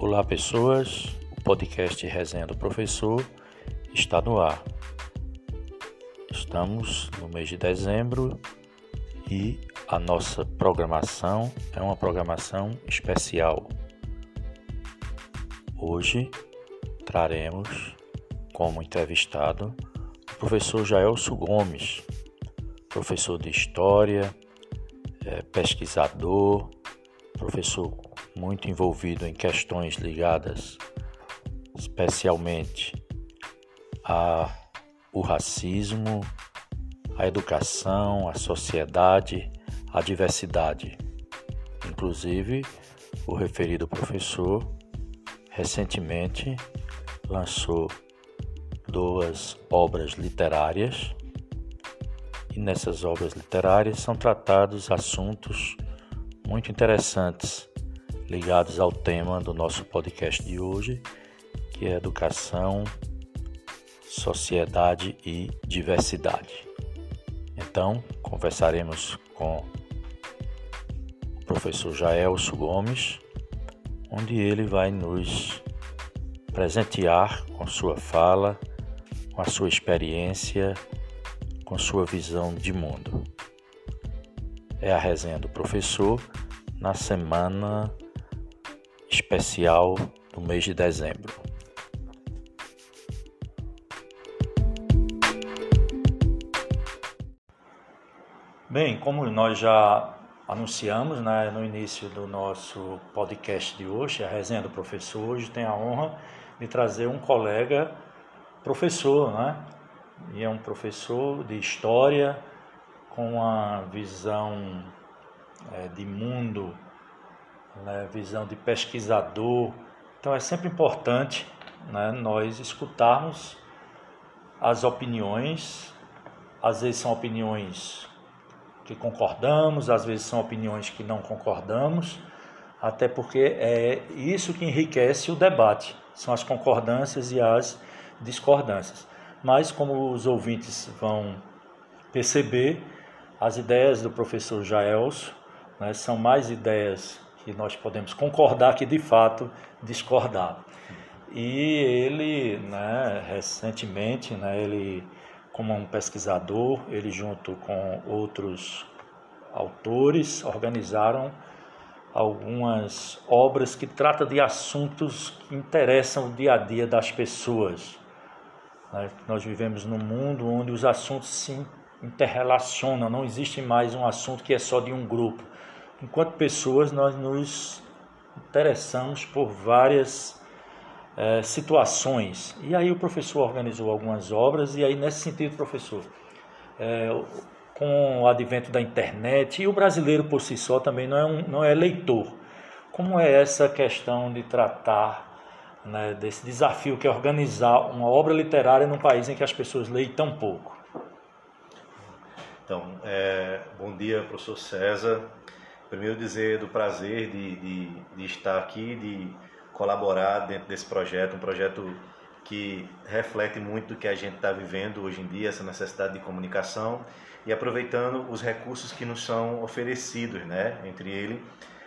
Olá, pessoas. O podcast Resenha do Professor está no ar. Estamos no mês de dezembro e a nossa programação é uma programação especial. Hoje traremos como entrevistado o professor Jaelso Gomes, professor de História, é, pesquisador, professor muito envolvido em questões ligadas especialmente a o racismo, a educação, a sociedade, a diversidade. Inclusive, o referido professor recentemente lançou duas obras literárias e nessas obras literárias são tratados assuntos muito interessantes ligados ao tema do nosso podcast de hoje, que é educação, sociedade e diversidade. Então, conversaremos com o professor Jaelso Gomes, onde ele vai nos presentear com sua fala, com a sua experiência, com sua visão de mundo. É a resenha do professor na semana especial do mês de dezembro. Bem, como nós já anunciamos né, no início do nosso podcast de hoje, a resenha do professor, hoje tem a honra de trazer um colega professor, né? E é um professor de história com uma visão é, de mundo né, visão de pesquisador. Então é sempre importante né, nós escutarmos as opiniões, às vezes são opiniões que concordamos, às vezes são opiniões que não concordamos, até porque é isso que enriquece o debate, são as concordâncias e as discordâncias. Mas como os ouvintes vão perceber, as ideias do professor Jaelso né, são mais ideias que nós podemos concordar que de fato discordar. E ele, né, recentemente, né, ele como um pesquisador, ele junto com outros autores organizaram algumas obras que tratam de assuntos que interessam o dia a dia das pessoas. Né? Nós vivemos num mundo onde os assuntos se interrelacionam, não existe mais um assunto que é só de um grupo enquanto pessoas, nós nos interessamos por várias é, situações. E aí o professor organizou algumas obras, e aí nesse sentido, professor, é, com o advento da internet, e o brasileiro por si só também não é, um, não é leitor. Como é essa questão de tratar né, desse desafio que é organizar uma obra literária num país em que as pessoas leem tão pouco? Então, é, bom dia, professor César. Primeiro dizer do prazer de, de, de estar aqui, de colaborar dentro desse projeto, um projeto que reflete muito do que a gente está vivendo hoje em dia, essa necessidade de comunicação e aproveitando os recursos que nos são oferecidos, né? entre ele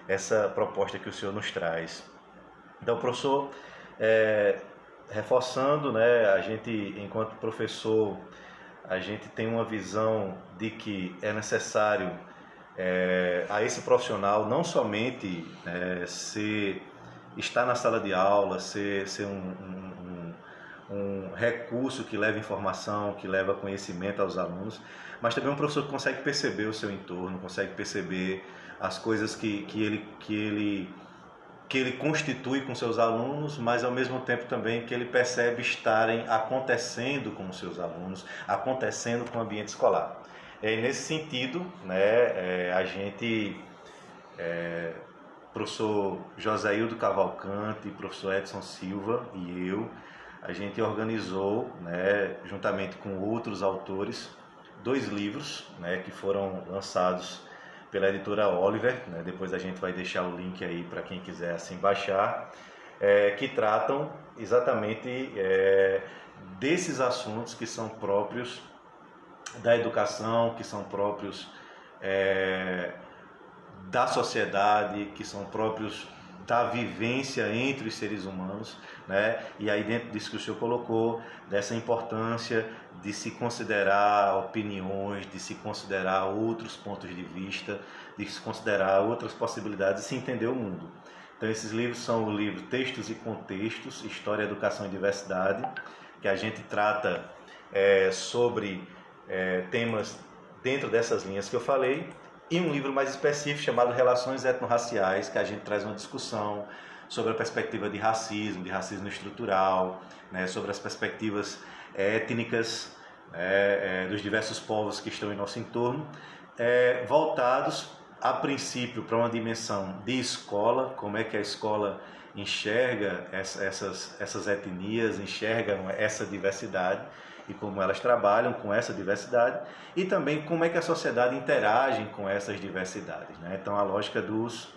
essa proposta que o senhor nos traz. Então, professor, é, reforçando, né, a gente, enquanto professor, a gente tem uma visão de que é necessário é, a esse profissional não somente é, ser, estar na sala de aula, ser, ser um, um, um, recurso que leva informação, que leva conhecimento aos alunos, mas também um professor que consegue perceber o seu entorno, consegue perceber as coisas que, que, ele, que, ele, que ele constitui com seus alunos, mas ao mesmo tempo também que ele percebe estarem acontecendo com os seus alunos, acontecendo com o ambiente escolar. É, nesse sentido, né, é, a gente, é, professor Joséildo Cavalcante, professor Edson Silva e eu, a gente organizou, né, juntamente com outros autores, dois livros né, que foram lançados pela editora Oliver. Né, depois a gente vai deixar o link aí para quem quiser assim baixar, é, que tratam exatamente é, desses assuntos que são próprios da educação, que são próprios é, da sociedade, que são próprios da vivência entre os seres humanos, né? E aí dentro disso que o senhor colocou, dessa importância de se considerar opiniões, de se considerar outros pontos de vista, de se considerar outras possibilidades, de se entender o mundo. Então esses livros são o livro Textos e Contextos, História, Educação e Diversidade, que a gente trata é, sobre é, temas dentro dessas linhas que eu falei, e um livro mais específico chamado Relações Etnorraciais, que a gente traz uma discussão sobre a perspectiva de racismo, de racismo estrutural, né, sobre as perspectivas étnicas é, é, dos diversos povos que estão em nosso entorno, é, voltados a princípio para uma dimensão de escola, como é que a escola enxerga essa, essas, essas etnias, enxerga essa diversidade e como elas trabalham com essa diversidade e também como é que a sociedade interage com essas diversidades. Né? Então a lógica dos,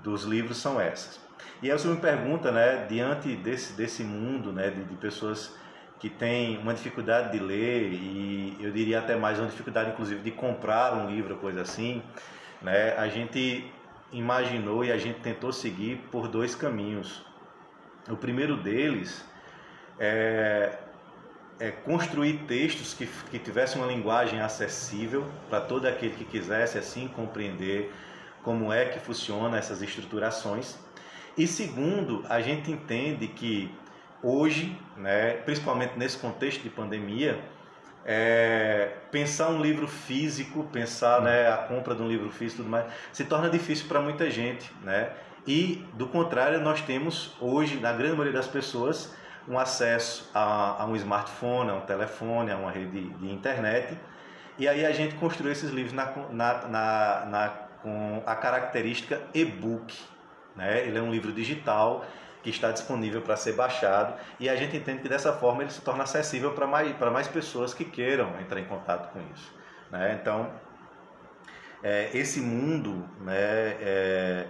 dos livros são essas. E aí você me pergunta, né, diante desse, desse mundo né, de, de pessoas que têm uma dificuldade de ler e eu diria até mais uma dificuldade inclusive de comprar um livro, coisa assim, né, a gente imaginou e a gente tentou seguir por dois caminhos. O primeiro deles é é, construir textos que, que tivessem uma linguagem acessível para todo aquele que quisesse assim compreender como é que funciona essas estruturações. E segundo, a gente entende que hoje, né, principalmente nesse contexto de pandemia, é, pensar um livro físico, pensar né, a compra de um livro físico tudo mais, se torna difícil para muita gente. Né? E, do contrário, nós temos hoje, na grande maioria das pessoas, um acesso a, a, um smartphone, a um telefone, a uma rede de, internet. E aí a gente construiu esses livros na, na, na, na com a característica e-book. Né? Ele é um livro digital que está disponível para ser baixado e a gente entende que dessa forma ele se torna acessível para mais, para mais pessoas que queiram entrar em contato com isso. Né? Então, é, esse mundo né, é,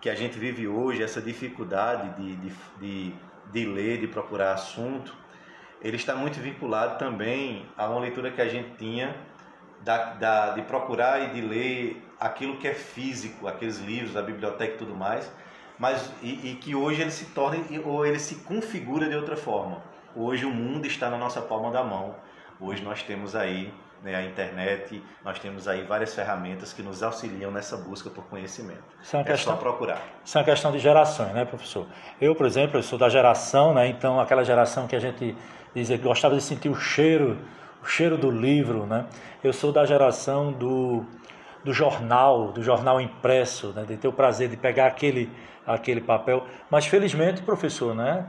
que a gente vive hoje, essa dificuldade de, de, de de ler, de procurar assunto, ele está muito vinculado também a uma leitura que a gente tinha da, da, de procurar e de ler aquilo que é físico, aqueles livros da biblioteca e tudo mais, mas e, e que hoje ele se torna ou ele se configura de outra forma. Hoje o mundo está na nossa palma da mão. Hoje nós temos aí né, a internet, nós temos aí várias ferramentas que nos auxiliam nessa busca por conhecimento. Isso é, uma é questão, só procurar. Isso é uma questão de gerações, né, professor? Eu, por exemplo, eu sou da geração, né, então aquela geração que a gente dizia que gostava de sentir o cheiro, o cheiro do livro, né? Eu sou da geração do, do jornal, do jornal impresso, né, de ter o prazer de pegar aquele aquele papel. Mas felizmente, professor, né,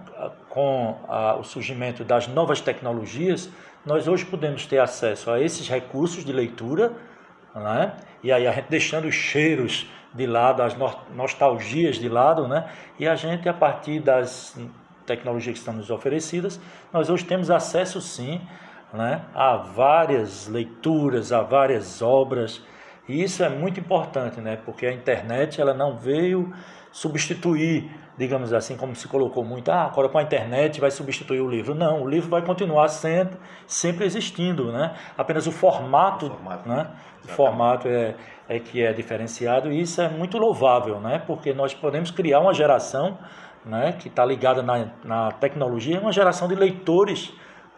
com a, o surgimento das novas tecnologias, nós hoje podemos ter acesso a esses recursos de leitura, né? e aí a gente deixando os cheiros de lado, as nostalgias de lado, né? e a gente, a partir das tecnologias que estão nos oferecidas, nós hoje temos acesso sim né? a várias leituras, a várias obras, e isso é muito importante, né? porque a internet ela não veio substituir digamos assim, como se colocou muito, ah, agora com a internet vai substituir o livro. Não, o livro vai continuar sendo, sempre existindo, né? Apenas o formato, o formato, né? o formato é, é que é diferenciado e isso é muito louvável, né? Porque nós podemos criar uma geração né, que está ligada na, na tecnologia, uma geração de leitores,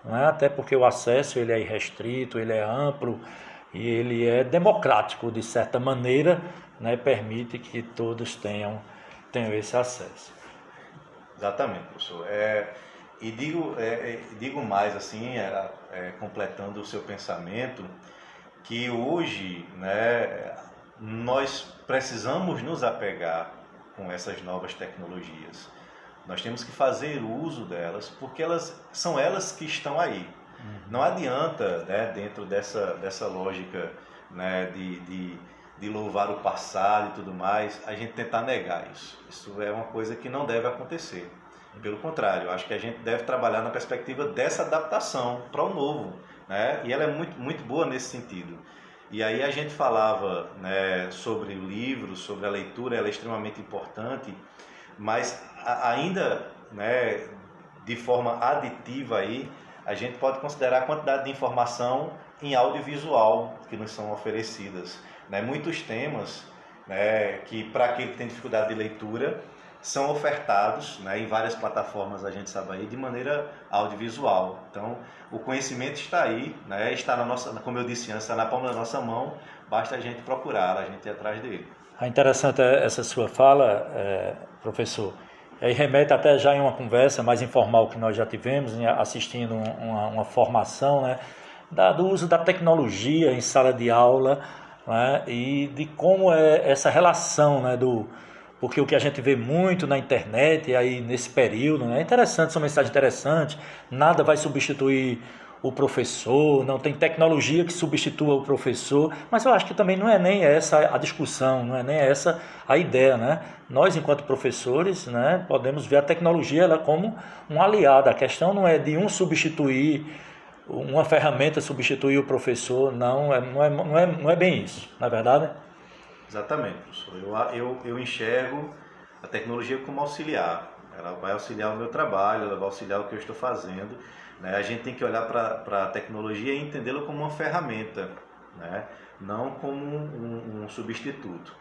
né? até porque o acesso ele é irrestrito, ele é amplo e ele é democrático de certa maneira, né? permite que todos tenham tenho esse acesso. Exatamente, professor. É, e digo, é, é, digo mais assim, é, é, completando o seu pensamento, que hoje né, nós precisamos nos apegar com essas novas tecnologias. Nós temos que fazer uso delas, porque elas são elas que estão aí. Uhum. Não adianta, né, dentro dessa, dessa lógica né, de, de de louvar o passado e tudo mais, a gente tentar negar isso. Isso é uma coisa que não deve acontecer. Pelo contrário, acho que a gente deve trabalhar na perspectiva dessa adaptação para o novo, né? E ela é muito, muito boa nesse sentido. E aí a gente falava né, sobre o livro, sobre a leitura, ela é extremamente importante, mas ainda né, de forma aditiva aí, a gente pode considerar a quantidade de informação em audiovisual que nos são oferecidas. Né? Muitos temas né, que para aquele que tem dificuldade de leitura, são ofertados né, em várias plataformas, a gente sabe aí, de maneira audiovisual. Então, o conhecimento está aí, né, está na nossa, como eu disse antes, está na palma da nossa mão, basta a gente procurar, a gente ir atrás dele. É interessante essa sua fala, é, professor. E remete até já em uma conversa mais informal que nós já tivemos, assistindo uma, uma formação né, do uso da tecnologia em sala de aula né, e de como é essa relação né, do, porque o que a gente vê muito na internet aí nesse período né, é interessante, são mensagens interessantes, nada vai substituir o professor, não tem tecnologia que substitua o professor, mas eu acho que também não é nem essa a discussão, não é nem essa a ideia, né? Nós, enquanto professores, né, podemos ver a tecnologia ela como um aliado. A questão não é de um substituir, uma ferramenta substituir o professor, não, é, não, é, não, é, não é bem isso, na é verdade? Exatamente, professor. Eu, eu, eu enxergo a tecnologia como auxiliar. Ela vai auxiliar o meu trabalho, ela vai auxiliar o que eu estou fazendo. Né? A gente tem que olhar para a tecnologia e entendê-la como uma ferramenta, né? não como um, um substituto.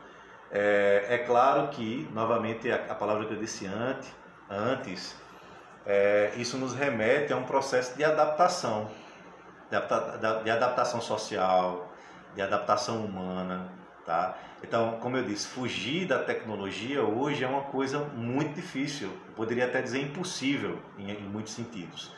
É, é, claro que, novamente, a, a, palavra que eu disse antes, antes é, isso nos remete a um processo de adaptação, de, adapta, de adaptação social, de adaptação humana. Tá? Então, como eu disse, fugir da tecnologia hoje é uma coisa muito difícil, eu poderia até dizer impossível em, em muitos sentidos.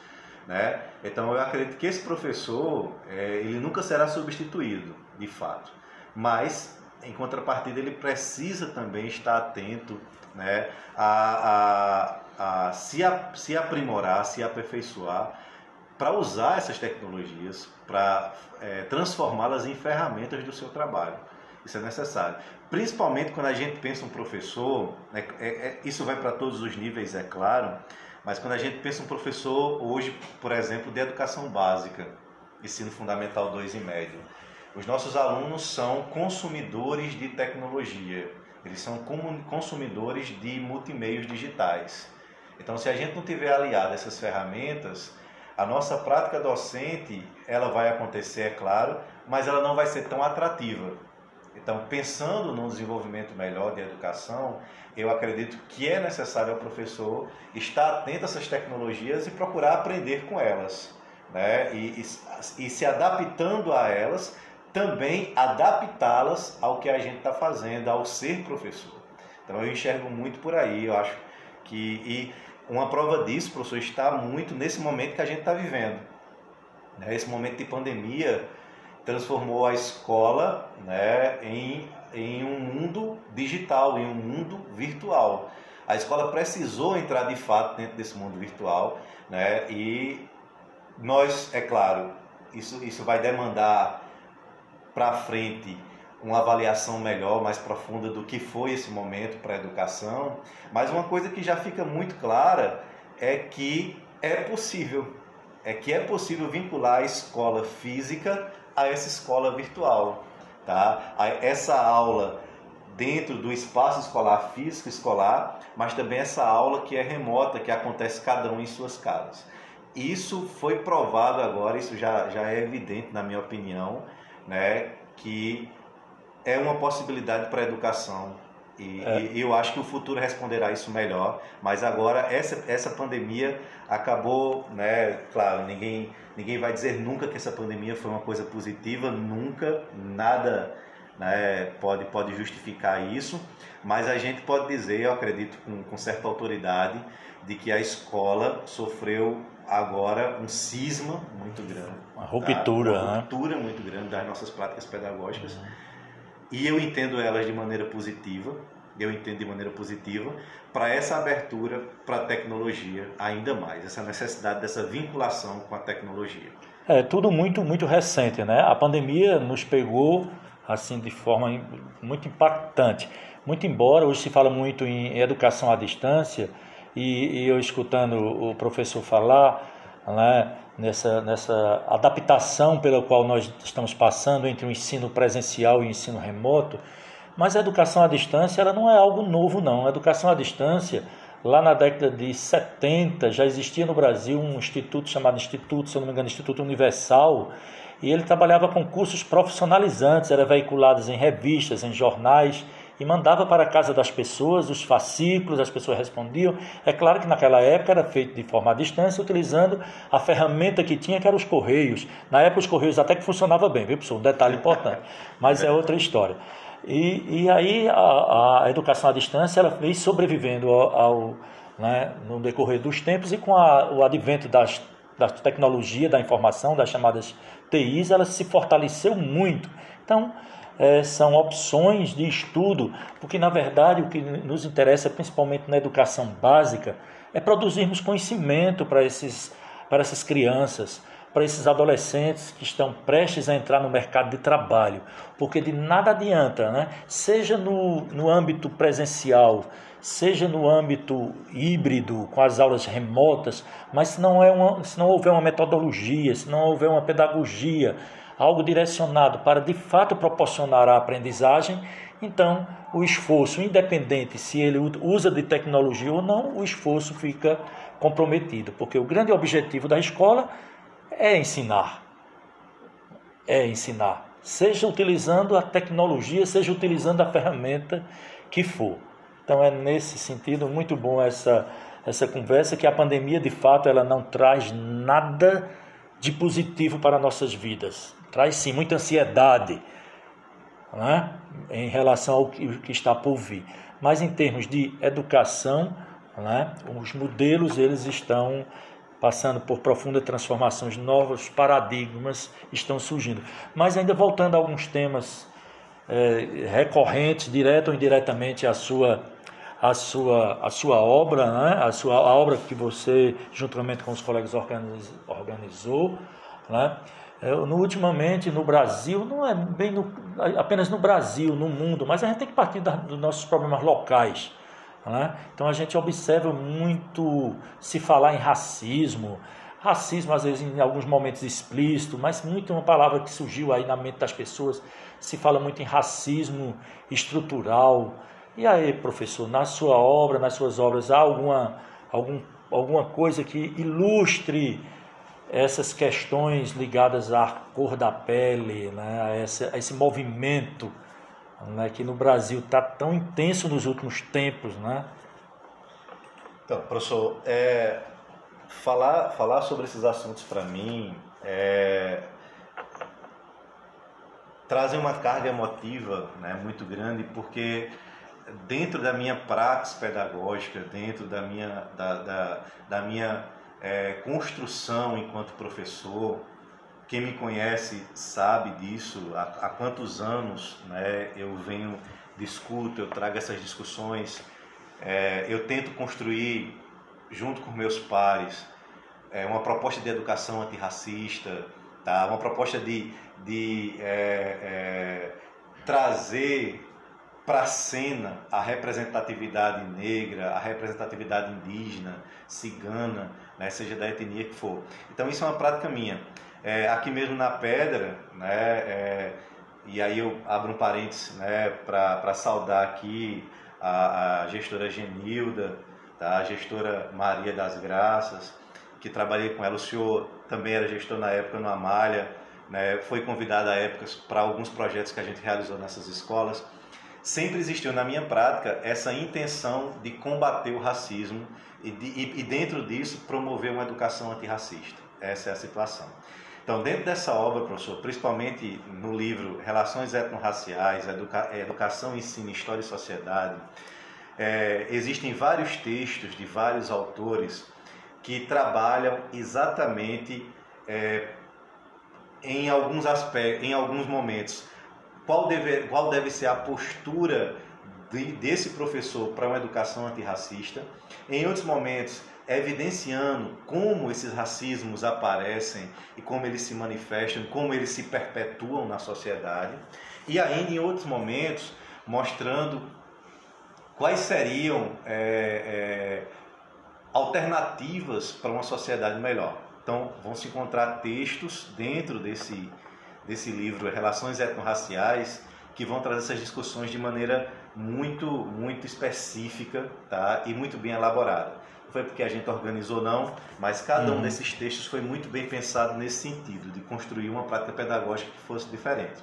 Né? Então, eu acredito que esse professor é, ele nunca será substituído, de fato, mas em contrapartida ele precisa também estar atento né, a, a, a se, a se aprimorar, se aperfeiçoar para usar essas tecnologias, para é, transformá-las em ferramentas do seu trabalho. Isso é necessário. Principalmente quando a gente pensa um professor, né, é, é, isso vai para todos os níveis, é claro, mas quando a gente pensa um professor hoje, por exemplo, de educação básica, ensino fundamental 2 e médio, os nossos alunos são consumidores de tecnologia, eles são consumidores de multimeios digitais. Então, se a gente não tiver aliado essas ferramentas, a nossa prática docente, ela vai acontecer, é claro, mas ela não vai ser tão atrativa. Então, pensando no desenvolvimento melhor de educação, eu acredito que é necessário ao professor estar atento a essas tecnologias e procurar aprender com elas. Né? E, e, e se adaptando a elas, também adaptá-las ao que a gente está fazendo, ao ser professor. Então, eu enxergo muito por aí. Eu acho que. E uma prova disso, professor, está muito nesse momento que a gente está vivendo. Né? Esse momento de pandemia transformou a escola né, em, em um mundo digital, em um mundo virtual. A escola precisou entrar de fato dentro desse mundo virtual né, e nós, é claro, isso, isso vai demandar para frente uma avaliação melhor, mais profunda do que foi esse momento para a educação, mas uma coisa que já fica muito clara é que é possível, é que é possível vincular a escola física a essa escola virtual. Tá? Essa aula dentro do espaço escolar físico escolar, mas também essa aula que é remota, que acontece cada um em suas casas. Isso foi provado agora, isso já, já é evidente na minha opinião, né, que é uma possibilidade para a educação e, é. e, eu acho que o futuro responderá isso melhor. Mas agora essa, essa pandemia acabou, né? Claro, ninguém, ninguém vai dizer nunca que essa pandemia foi uma coisa positiva, nunca, nada né, pode, pode justificar isso. Mas a gente pode dizer, eu acredito com, com certa autoridade, de que a escola sofreu agora um cisma muito grande. Uma ruptura, tá? Uma né? ruptura né? muito grande das nossas práticas pedagógicas. Uhum e eu entendo elas de maneira positiva, eu entendo de maneira positiva, para essa abertura para a tecnologia ainda mais, essa necessidade dessa vinculação com a tecnologia. É tudo muito muito recente, né? A pandemia nos pegou assim de forma muito impactante. Muito embora hoje se fala muito em educação à distância e, e eu escutando o professor falar, né, nessa, nessa adaptação pela qual nós estamos passando entre o ensino presencial e o ensino remoto, mas a educação à distância ela não é algo novo, não. A educação à distância, lá na década de 70, já existia no Brasil um instituto chamado Instituto, se não me engano, Instituto Universal, e ele trabalhava com cursos profissionalizantes, eram veiculados em revistas, em jornais, e mandava para a casa das pessoas os fascículos, as pessoas respondiam. É claro que naquela época era feito de forma à distância, utilizando a ferramenta que tinha, que eram os correios. Na época os correios até que funcionava bem, viu, professor? Um detalhe importante, mas é outra história. E, e aí a, a educação à distância ela veio sobrevivendo ao, ao né, no decorrer dos tempos e com a, o advento das, da tecnologia, da informação, das chamadas TIs, ela se fortaleceu muito. Então, é, são opções de estudo, porque na verdade o que nos interessa, principalmente na educação básica, é produzirmos conhecimento para, esses, para essas crianças, para esses adolescentes que estão prestes a entrar no mercado de trabalho, porque de nada adianta, né? seja no, no âmbito presencial, seja no âmbito híbrido, com as aulas remotas, mas se não, é uma, se não houver uma metodologia, se não houver uma pedagogia, algo direcionado para de fato proporcionar a aprendizagem, então o esforço, independente se ele usa de tecnologia ou não, o esforço fica comprometido, porque o grande objetivo da escola é ensinar. É ensinar. Seja utilizando a tecnologia, seja utilizando a ferramenta que for. Então é nesse sentido muito bom essa, essa conversa que a pandemia de fato ela não traz nada de positivo para nossas vidas. Traz sim muita ansiedade né? em relação ao que, está por vir. Mas em termos de educação, né? os modelos eles estão passando por profundas transformações, novos paradigmas estão surgindo. Mas ainda voltando a alguns temas é, recorrentes, direto ou indiretamente à sua a sua a sua obra, né? a sua a obra que você juntamente com os colegas organiz, organizou, né? É, no, ultimamente no Brasil, não é bem no, apenas no Brasil, no mundo, mas a gente tem que partir da, dos nossos problemas locais. Né? Então a gente observa muito se falar em racismo, racismo às vezes em alguns momentos explícito, mas muito uma palavra que surgiu aí na mente das pessoas, se fala muito em racismo estrutural. E aí, professor, na sua obra, nas suas obras, há alguma, algum, alguma coisa que ilustre essas questões ligadas à cor da pele, né, a, esse, a esse movimento né, que no Brasil está tão intenso nos últimos tempos, né? Então, professor, é, falar, falar sobre esses assuntos para mim é, trazem uma carga emotiva né, muito grande, porque dentro da minha prática pedagógica, dentro da minha, da, da, da minha é, construção enquanto professor, quem me conhece sabe disso, há, há quantos anos né, eu venho, discuto, eu trago essas discussões, é, eu tento construir, junto com meus pares, é, uma proposta de educação antirracista, tá? uma proposta de, de é, é trazer para a cena a representatividade negra, a representatividade indígena, cigana, né, seja da etnia que for. Então isso é uma prática minha. É, aqui mesmo na Pedra, né, é, e aí eu abro um parênteses né, para saudar aqui a, a, gestora Genilda, tá, a gestora Maria das Graças, que trabalhei com ela. O senhor também era gestor na época no Amália, né, foi convidado à época para alguns projetos que a gente realizou nessas escolas. Sempre existiu na minha prática essa intenção de combater o racismo e, de, e, dentro disso promover uma educação antirracista. Essa é a situação. Então, dentro dessa obra, professor, principalmente no livro Relações Etnorraciais, Educa Educação, Ensino, História e Sociedade, é, existem vários textos de vários autores que trabalham exatamente é, em alguns aspectos, em alguns momentos, qual deve, qual deve ser a postura de, desse professor para uma educação antirracista. Em outros momentos, evidenciando como esses racismos aparecem e como eles se manifestam, como eles se perpetuam na sociedade, e ainda em outros momentos mostrando quais seriam é, é, alternativas para uma sociedade melhor. Então, vão se encontrar textos dentro desse, desse livro Relações Etnorraciais que vão trazer essas discussões de maneira muito, muito específica tá? e muito bem elaborada foi porque a gente organizou não, mas cada um uhum. desses textos foi muito bem pensado nesse sentido, de construir uma prática pedagógica que fosse diferente.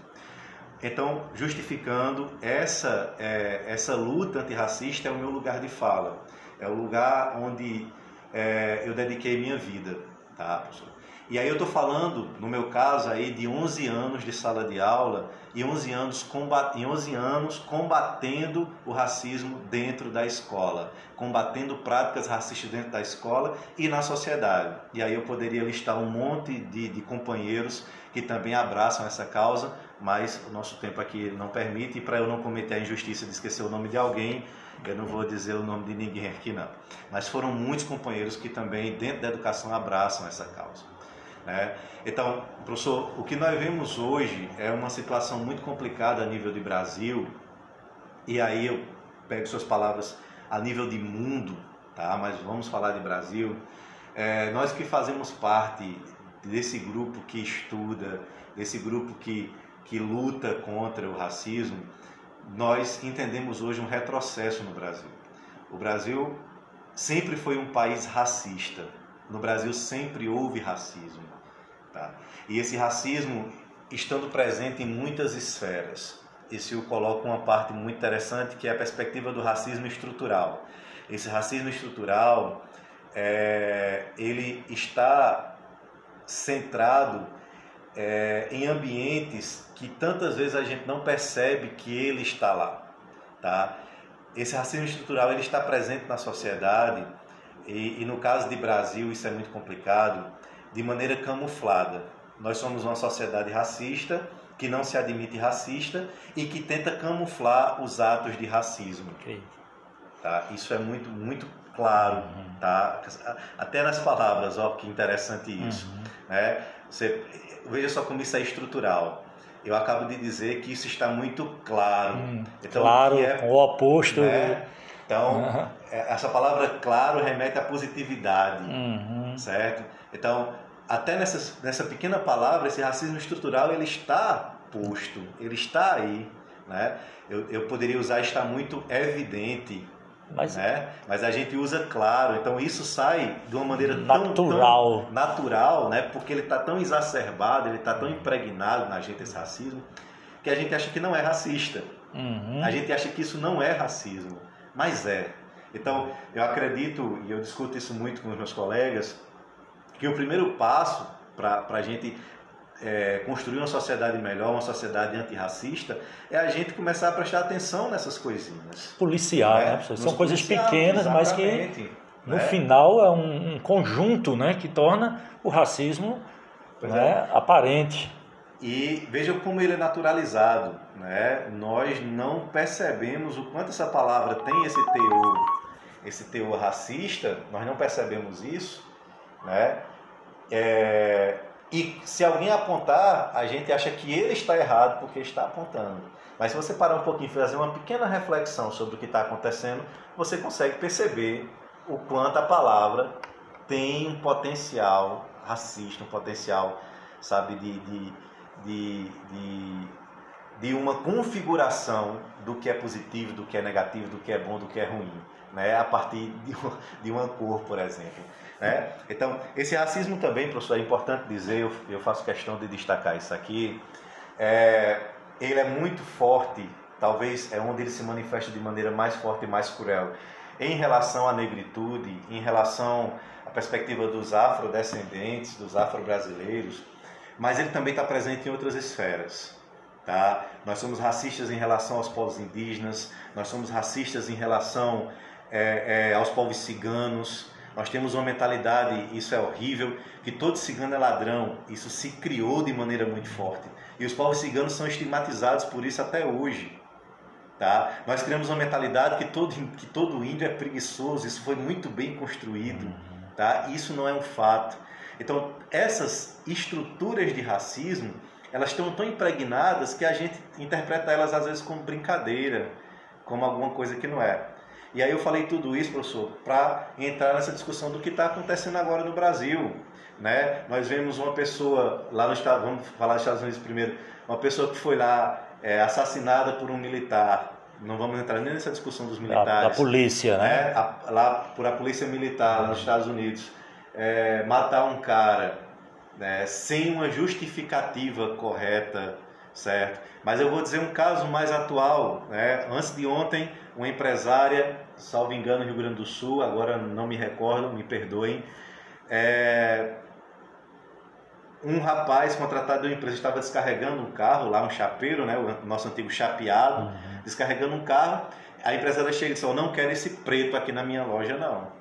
Então, justificando essa, é, essa luta antirracista é o meu lugar de fala. É o lugar onde é, eu dediquei minha vida, tá, professor? E aí eu estou falando, no meu caso aí, de 11 anos de sala de aula e 11 anos, combat... 11 anos combatendo o racismo dentro da escola, combatendo práticas racistas dentro da escola e na sociedade. E aí eu poderia listar um monte de, de companheiros que também abraçam essa causa, mas o nosso tempo aqui não permite, e para eu não cometer a injustiça de esquecer o nome de alguém, eu não vou dizer o nome de ninguém aqui não. Mas foram muitos companheiros que também, dentro da educação, abraçam essa causa. Né? Então, professor, o que nós vemos hoje é uma situação muito complicada a nível de Brasil, e aí eu pego suas palavras a nível de mundo, tá? mas vamos falar de Brasil. É, nós que fazemos parte desse grupo que estuda, desse grupo que, que luta contra o racismo, nós entendemos hoje um retrocesso no Brasil. O Brasil sempre foi um país racista. No Brasil sempre houve racismo. Tá? E esse racismo estando presente em muitas esferas. Isso coloco uma parte muito interessante que é a perspectiva do racismo estrutural. Esse racismo estrutural, é, ele está centrado é, em ambientes que tantas vezes a gente não percebe que ele está lá, tá? Esse racismo estrutural ele está presente na sociedade e, e no caso de Brasil isso é muito complicado de maneira camuflada. Nós somos uma sociedade racista que não se admite racista e que tenta camuflar os atos de racismo. Okay. Tá? Isso é muito muito claro, uhum. tá? Até nas palavras, ó, que interessante isso. Uhum. Né? Você, veja só como isso é estrutural. Eu acabo de dizer que isso está muito claro. Hum, então, claro, é, o oposto. Né? Então, uhum. essa palavra claro remete à positividade, uhum. certo? Então, até nessa, nessa pequena palavra, esse racismo estrutural, ele está posto, ele está aí. Né? Eu, eu poderia usar está muito evidente, mas, né? Mas a gente usa claro, então isso sai de uma maneira natural, tão, tão natural, né? Porque ele está tão exacerbado, ele está tão impregnado na gente esse racismo, que a gente acha que não é racista. Uhum. A gente acha que isso não é racismo, mas é. Então eu acredito e eu discuto isso muito com os meus colegas que o primeiro passo para a gente é, construir uma sociedade melhor, uma sociedade antirracista, é a gente começar a prestar atenção nessas coisinhas. Policiar, né? né? São coisas pequenas, mas que no né? final é um, um, conjunto né, que torna o racismo né, é. aparente. E veja como ele é naturalizado. Né? Nós não percebemos o quanto essa palavra tem esse teor, esse teor racista, nós não percebemos isso. Né? É, e se alguém apontar, a gente acha que ele está errado porque está apontando. Mas se você parar um pouquinho e fazer uma pequena reflexão sobre o que está acontecendo, você consegue perceber o quanto a palavra tem um potencial racista, um potencial, sabe, de, de, de, de, de uma configuração do que é positivo, do que é negativo, do que é bom, do que é ruim, né? a partir de, de uma cor, por exemplo. Né? Então, esse racismo também, professor, é importante dizer, eu, eu faço questão de destacar isso aqui, é, ele é muito forte, talvez é onde ele se manifesta de maneira mais forte e mais cruel, em relação à negritude, em relação à perspectiva dos afrodescendentes, dos afro-brasileiros, mas ele também está presente em outras esferas. Tá? Nós somos racistas em relação aos povos indígenas, nós somos racistas em relação é, é, aos povos ciganos, nós temos uma mentalidade, isso é horrível, que todo cigano é ladrão. Isso se criou de maneira muito forte. E os povos ciganos são estigmatizados por isso até hoje. Tá? Nós criamos uma mentalidade que todo, que todo índio é preguiçoso, isso foi muito bem construído. Tá? Isso não é um fato. Então, essas estruturas de racismo, elas estão tão impregnadas que a gente interpreta elas às vezes como brincadeira, como alguma coisa que não é. E aí eu falei tudo isso, professor, para entrar nessa discussão do que está acontecendo agora no Brasil. Né? Nós vemos uma pessoa lá no Estado, vamos falar dos Estados Unidos primeiro, uma pessoa que foi lá é, assassinada por um militar. Não vamos entrar nem nessa discussão dos militares. Da, da polícia, né? né? A, lá por a polícia militar, lá nos Estados Unidos. É, matar um cara né, sem uma justificativa correta, certo? Mas eu vou dizer um caso mais atual. Né? Antes de ontem, uma empresária, salvo engano, no Rio Grande do Sul, agora não me recordo, me perdoem, é... um rapaz contratado de uma empresa estava descarregando um carro, lá um chapeiro, né? o nosso antigo chapeado, uhum. descarregando um carro. A empresária chega e disse: Eu não quero esse preto aqui na minha loja, não.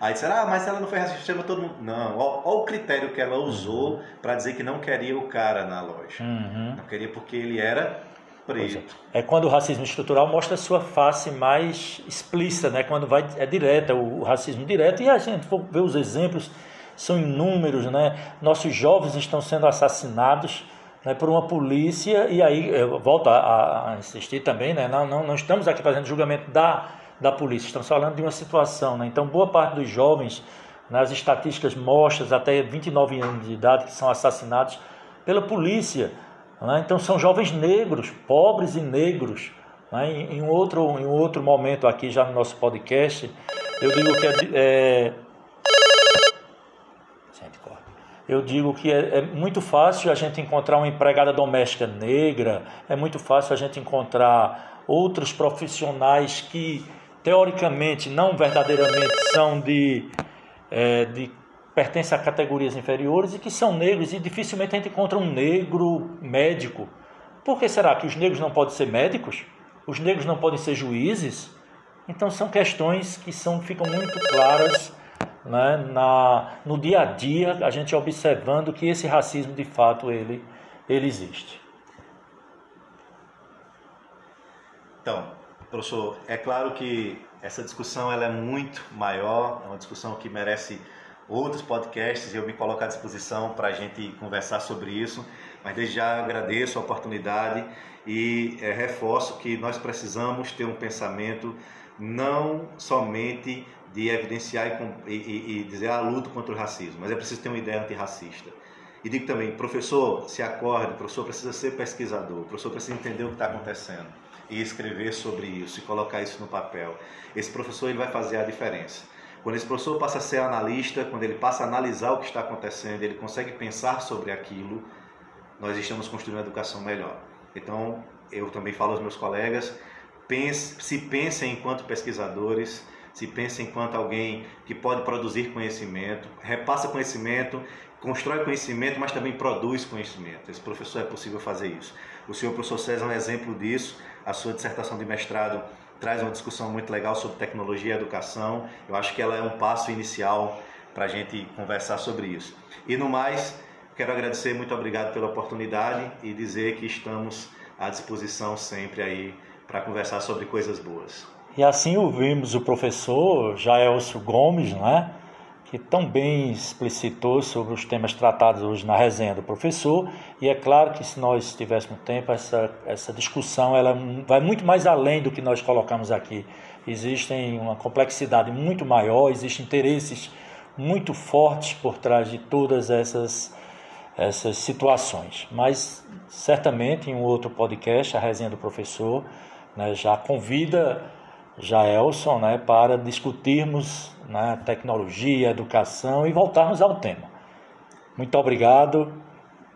Aí disseram, ah, mas ela não foi racista, todo mundo. Não, olha o critério que ela usou para dizer que não queria o cara na loja. Uhum. Não queria porque ele era preto. É. é. quando o racismo estrutural mostra a sua face mais explícita, né? Quando vai é direta, o, racismo direto, e a gente for ver os exemplos, são inúmeros, né? Nossos jovens estão sendo assassinados né, por uma polícia, e aí eu volto a, a insistir também, né? Não, não, não estamos aqui fazendo julgamento da da polícia. Estamos falando de uma situação, né? Então, boa parte dos jovens, nas né, estatísticas mostram até 29 anos de idade que são assassinados pela polícia. Né? Então, são jovens negros, pobres e negros. Né? Em, outro, em outro momento aqui, já no nosso podcast, eu digo que é, é eu digo que é, é, muito fácil a gente encontrar uma empregada doméstica negra, é muito fácil a gente encontrar outros profissionais que teoricamente, não verdadeiramente, são de, é, de pertencem a categorias inferiores e que são negros e dificilmente a gente encontra um negro médico. Por que será que os negros não podem ser médicos? Os negros não podem ser juízes? Então são questões que são, ficam muito claras né, na, no dia a dia, a gente observando que esse racismo de fato ele, ele existe. Então, Professor, é claro que essa discussão ela é muito maior, é uma discussão que merece outros podcasts eu me coloco à disposição para a gente conversar sobre isso. Mas desde já agradeço a oportunidade e é, reforço que nós precisamos ter um pensamento não somente de evidenciar e, e, e dizer a ah, luta contra o racismo, mas é preciso ter uma ideia antirracista. E digo também, professor, se acorde, professor precisa ser pesquisador, professor precisa entender o que está acontecendo e escrever sobre isso e colocar isso no papel. Esse professor ele vai fazer a diferença. Quando esse professor passa a ser analista, quando ele passa a analisar o que está acontecendo, ele consegue pensar sobre aquilo, nós estamos construindo uma educação melhor. Então, eu também falo aos meus colegas, pense, se pensem enquanto pesquisadores, se pensem enquanto alguém que pode produzir conhecimento, repassa conhecimento, constrói conhecimento, mas também produz conhecimento. Esse professor é possível fazer isso. O senhor professor César é um exemplo disso a sua dissertação de mestrado traz uma discussão muito legal sobre tecnologia e educação. Eu acho que ela é um passo inicial para a gente conversar sobre isso. E no mais, quero agradecer, muito obrigado pela oportunidade e dizer que estamos à disposição sempre aí para conversar sobre coisas boas. E assim ouvimos o professor Jaelso Gomes, né? Que tão bem explicitou sobre os temas tratados hoje na resenha do professor, e é claro que se nós tivéssemos tempo, essa, essa discussão ela vai muito mais além do que nós colocamos aqui. Existem uma complexidade muito maior, existem interesses muito fortes por trás de todas essas, essas situações. Mas certamente em um outro podcast, a resenha do professor, né, já convida Jaelson né, para discutirmos né, tecnologia, educação e voltarmos ao tema. Muito obrigado,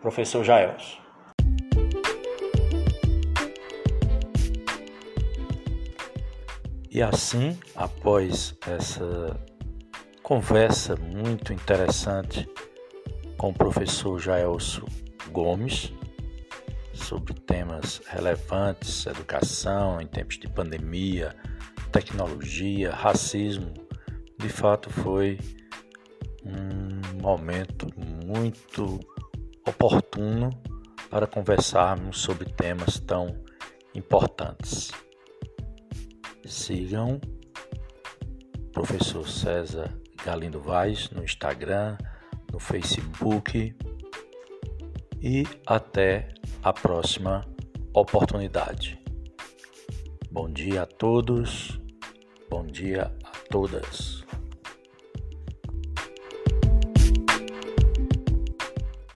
professor Jaelson. E assim, após essa conversa muito interessante com o professor Jaelso Gomes sobre temas relevantes, educação em tempos de pandemia, tecnologia, racismo, de fato foi um momento muito oportuno para conversarmos sobre temas tão importantes. Sigam professor César Galindo Vaz no Instagram, no Facebook e até a próxima oportunidade. Bom dia a todos, bom dia a todas.